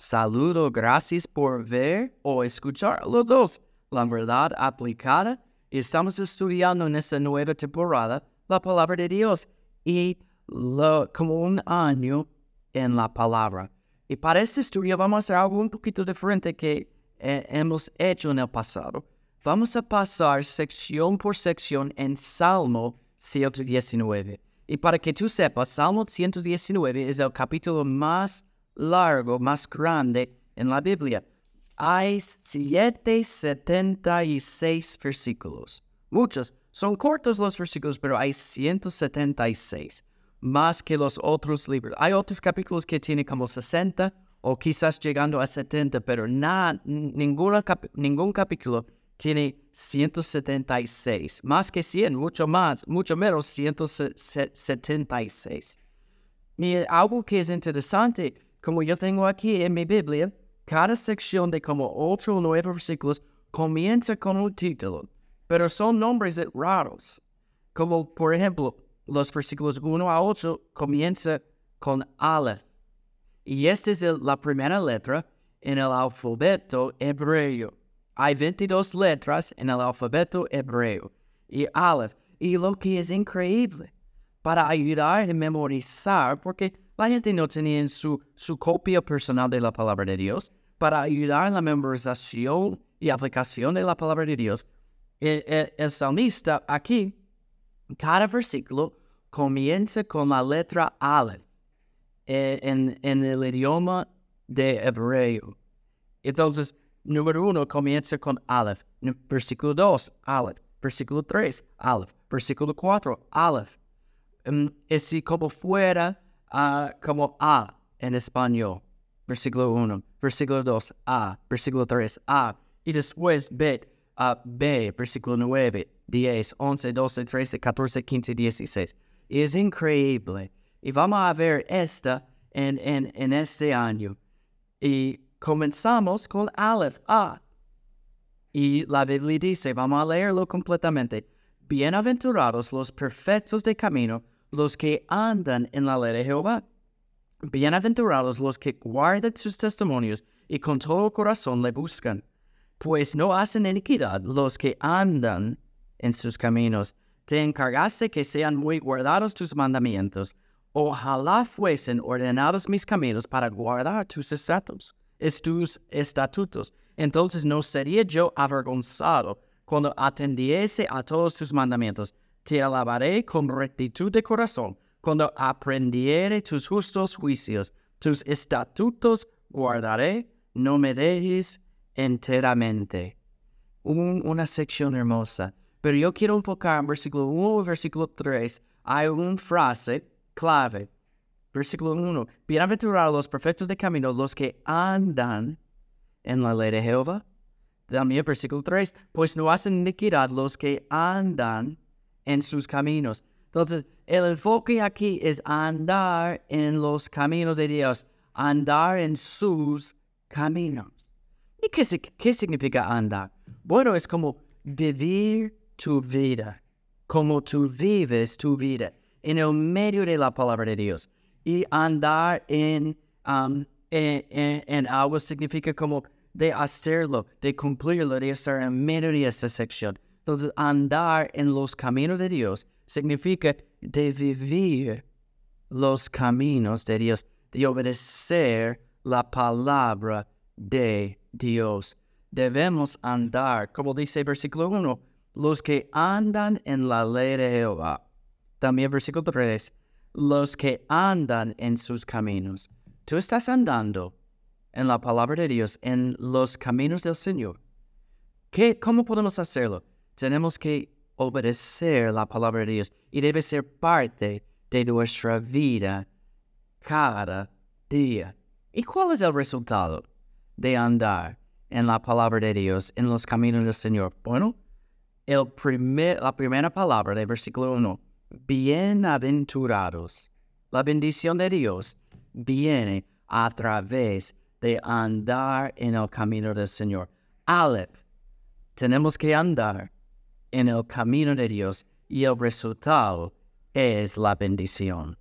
Saludo, gracias por ver o escuchar los dos. La verdad aplicada. Estamos estudiando en esta nueva temporada la palabra de Dios y lo, como un año en la palabra. Y para este estudio vamos a hacer algo un poquito diferente que eh, hemos hecho en el pasado. Vamos a pasar sección por sección en Salmo 119. Y para que tú sepas, Salmo 119 es el capítulo más largo, más grande en la Biblia. Hay 776 versículos. Muchos. Son cortos los versículos, pero hay 176. Más que los otros libros. Hay otros capítulos que tienen como 60 o quizás llegando a 70, pero nada, ningún capítulo tiene 176. Más que 100, mucho más, mucho menos 176. Y algo que es interesante, como yo tengo aquí en mi Biblia, cada sección de como 8 o 9 versículos comienza con un título, pero son nombres raros. Como por ejemplo, los versículos 1 a 8 comienza con Aleph. Y esta es la primera letra en el alfabeto hebreo. Hay 22 letras en el alfabeto hebreo y Aleph. Y lo que es increíble, para ayudar a memorizar, porque la gente no tenía su, su copia personal de la palabra de Dios, para ayudar en la memorización y aplicación de la palabra de Dios, el, salmista aquí, cada versículo comienza con la letra Aleph eh, en, el idioma de hebreo. Entonces, número uno comienza con Aleph. Versículo 2, Aleph. Versículo 3, Aleph. Versículo 4, Aleph. Es como fuera uh, como A en español. Versículo 1. Versículo 2, A. Versículo 3, A. Y después B, uh, B. Versículo 9, 10, 11, 12, 13, 14, 15, 16. Es increíble. Y vamos a ver esta en, en, en este año. Y Comenzamos con Aleph, A. Y la Biblia dice, vamos a leerlo completamente. Bienaventurados los perfectos de camino, los que andan en la ley de Jehová. Bienaventurados los que guardan sus testimonios y con todo corazón le buscan. Pues no hacen iniquidad los que andan en sus caminos. Te encargaste que sean muy guardados tus mandamientos. Ojalá fuesen ordenados mis caminos para guardar tus estatus tus estatutos. Entonces no sería yo avergonzado cuando atendiese a todos tus mandamientos. Te alabaré con rectitud de corazón cuando aprendiere tus justos juicios. Tus estatutos guardaré, no me dejes enteramente. una sección hermosa. Pero yo quiero enfocar en versículo 1 y versículo 3. Hay una frase clave Versículo 1. Bienaventurados los perfectos de camino, los que andan en la ley de Jehová. También versículo 3. Pues no hacen iniquidad los que andan en sus caminos. Entonces, el enfoque aquí es andar en los caminos de Dios, andar en sus caminos. ¿Y qué, qué significa andar? Bueno, es como vivir tu vida, como tú vives tu vida, en el medio de la palabra de Dios y andar en, um, en, algo significa como de hacerlo, de cumplirlo, de estar en medio de esa sección. Entonces, andar en los caminos de Dios significa de vivir los caminos de Dios, de obedecer la palabra de Dios. Debemos andar, como dice versículo 1, los que andan en la ley de Jehová. También versículo 3, los que andan en sus caminos. Tú estás andando en la palabra de Dios, en los caminos del Señor. ¿Qué, ¿Cómo podemos hacerlo? Tenemos que obedecer la palabra de Dios y debe ser parte de nuestra vida cada día. ¿Y cuál es el resultado de andar en la palabra de Dios, en los caminos del Señor? Bueno, el primer, la primera palabra del versículo 1 bienaventurados. La bendición de Dios viene a través de andar en el camino del Señor. Aleph, tenemos que andar en el camino de Dios y el resultado es la bendición.